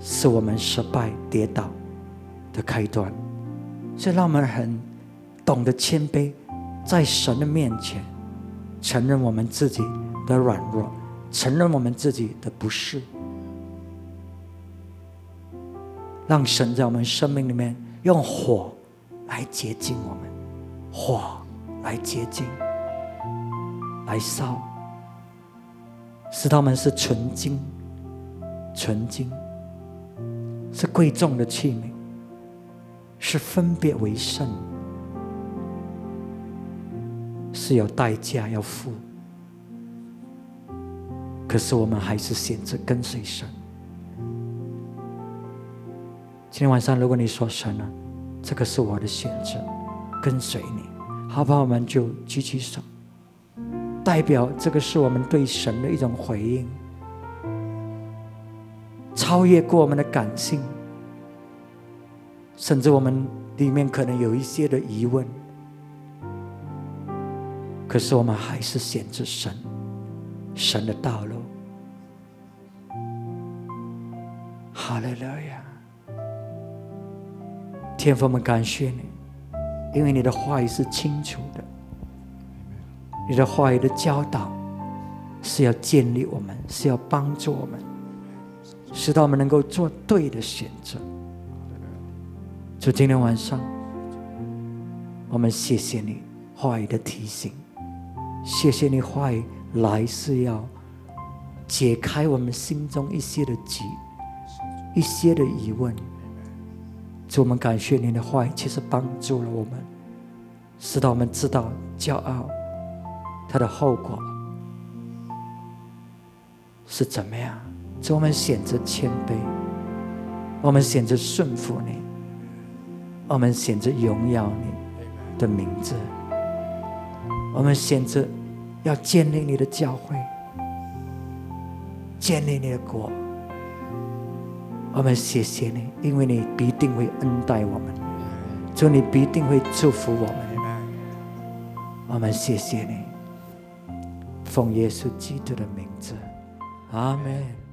是我们失败跌倒的开端，所以让我们很懂得谦卑，在神的面前，承认我们自己的软弱，承认我们自己的不是，让神在我们生命里面用火来洁净我们，火来结晶，来烧，使他们是纯金，纯金，是贵重的器皿，是分别为圣。是有代价要付，可是我们还是选择跟随神。今天晚上，如果你说神啊，这个是我的选择，跟随你，好吧，我们就举起手，代表这个是我们对神的一种回应，超越过我们的感性，甚至我们里面可能有一些的疑问。可是我们还是选择神，神的道路。哈利路亚！天父们，感谢你，因为你的话语是清楚的，你的话语的教导是要建立我们，是要帮助我们，使到我们能够做对的选择。就今天晚上，我们谢谢你话语的提醒。谢谢你话语来是要解开我们心中一些的结，一些的疑问。主，我们感谢你的话语，其实帮助了我们，使到我们知道骄傲它的后果是怎么样。主，我们选择谦卑，我们选择顺服你，我们选择荣耀你的名字。我们选择要建立你的教会，建立你的国。我们谢谢你，因为你必定会恩待我们，主你必定会祝福我们。我们谢谢你，奉耶稣基督的名字，阿门。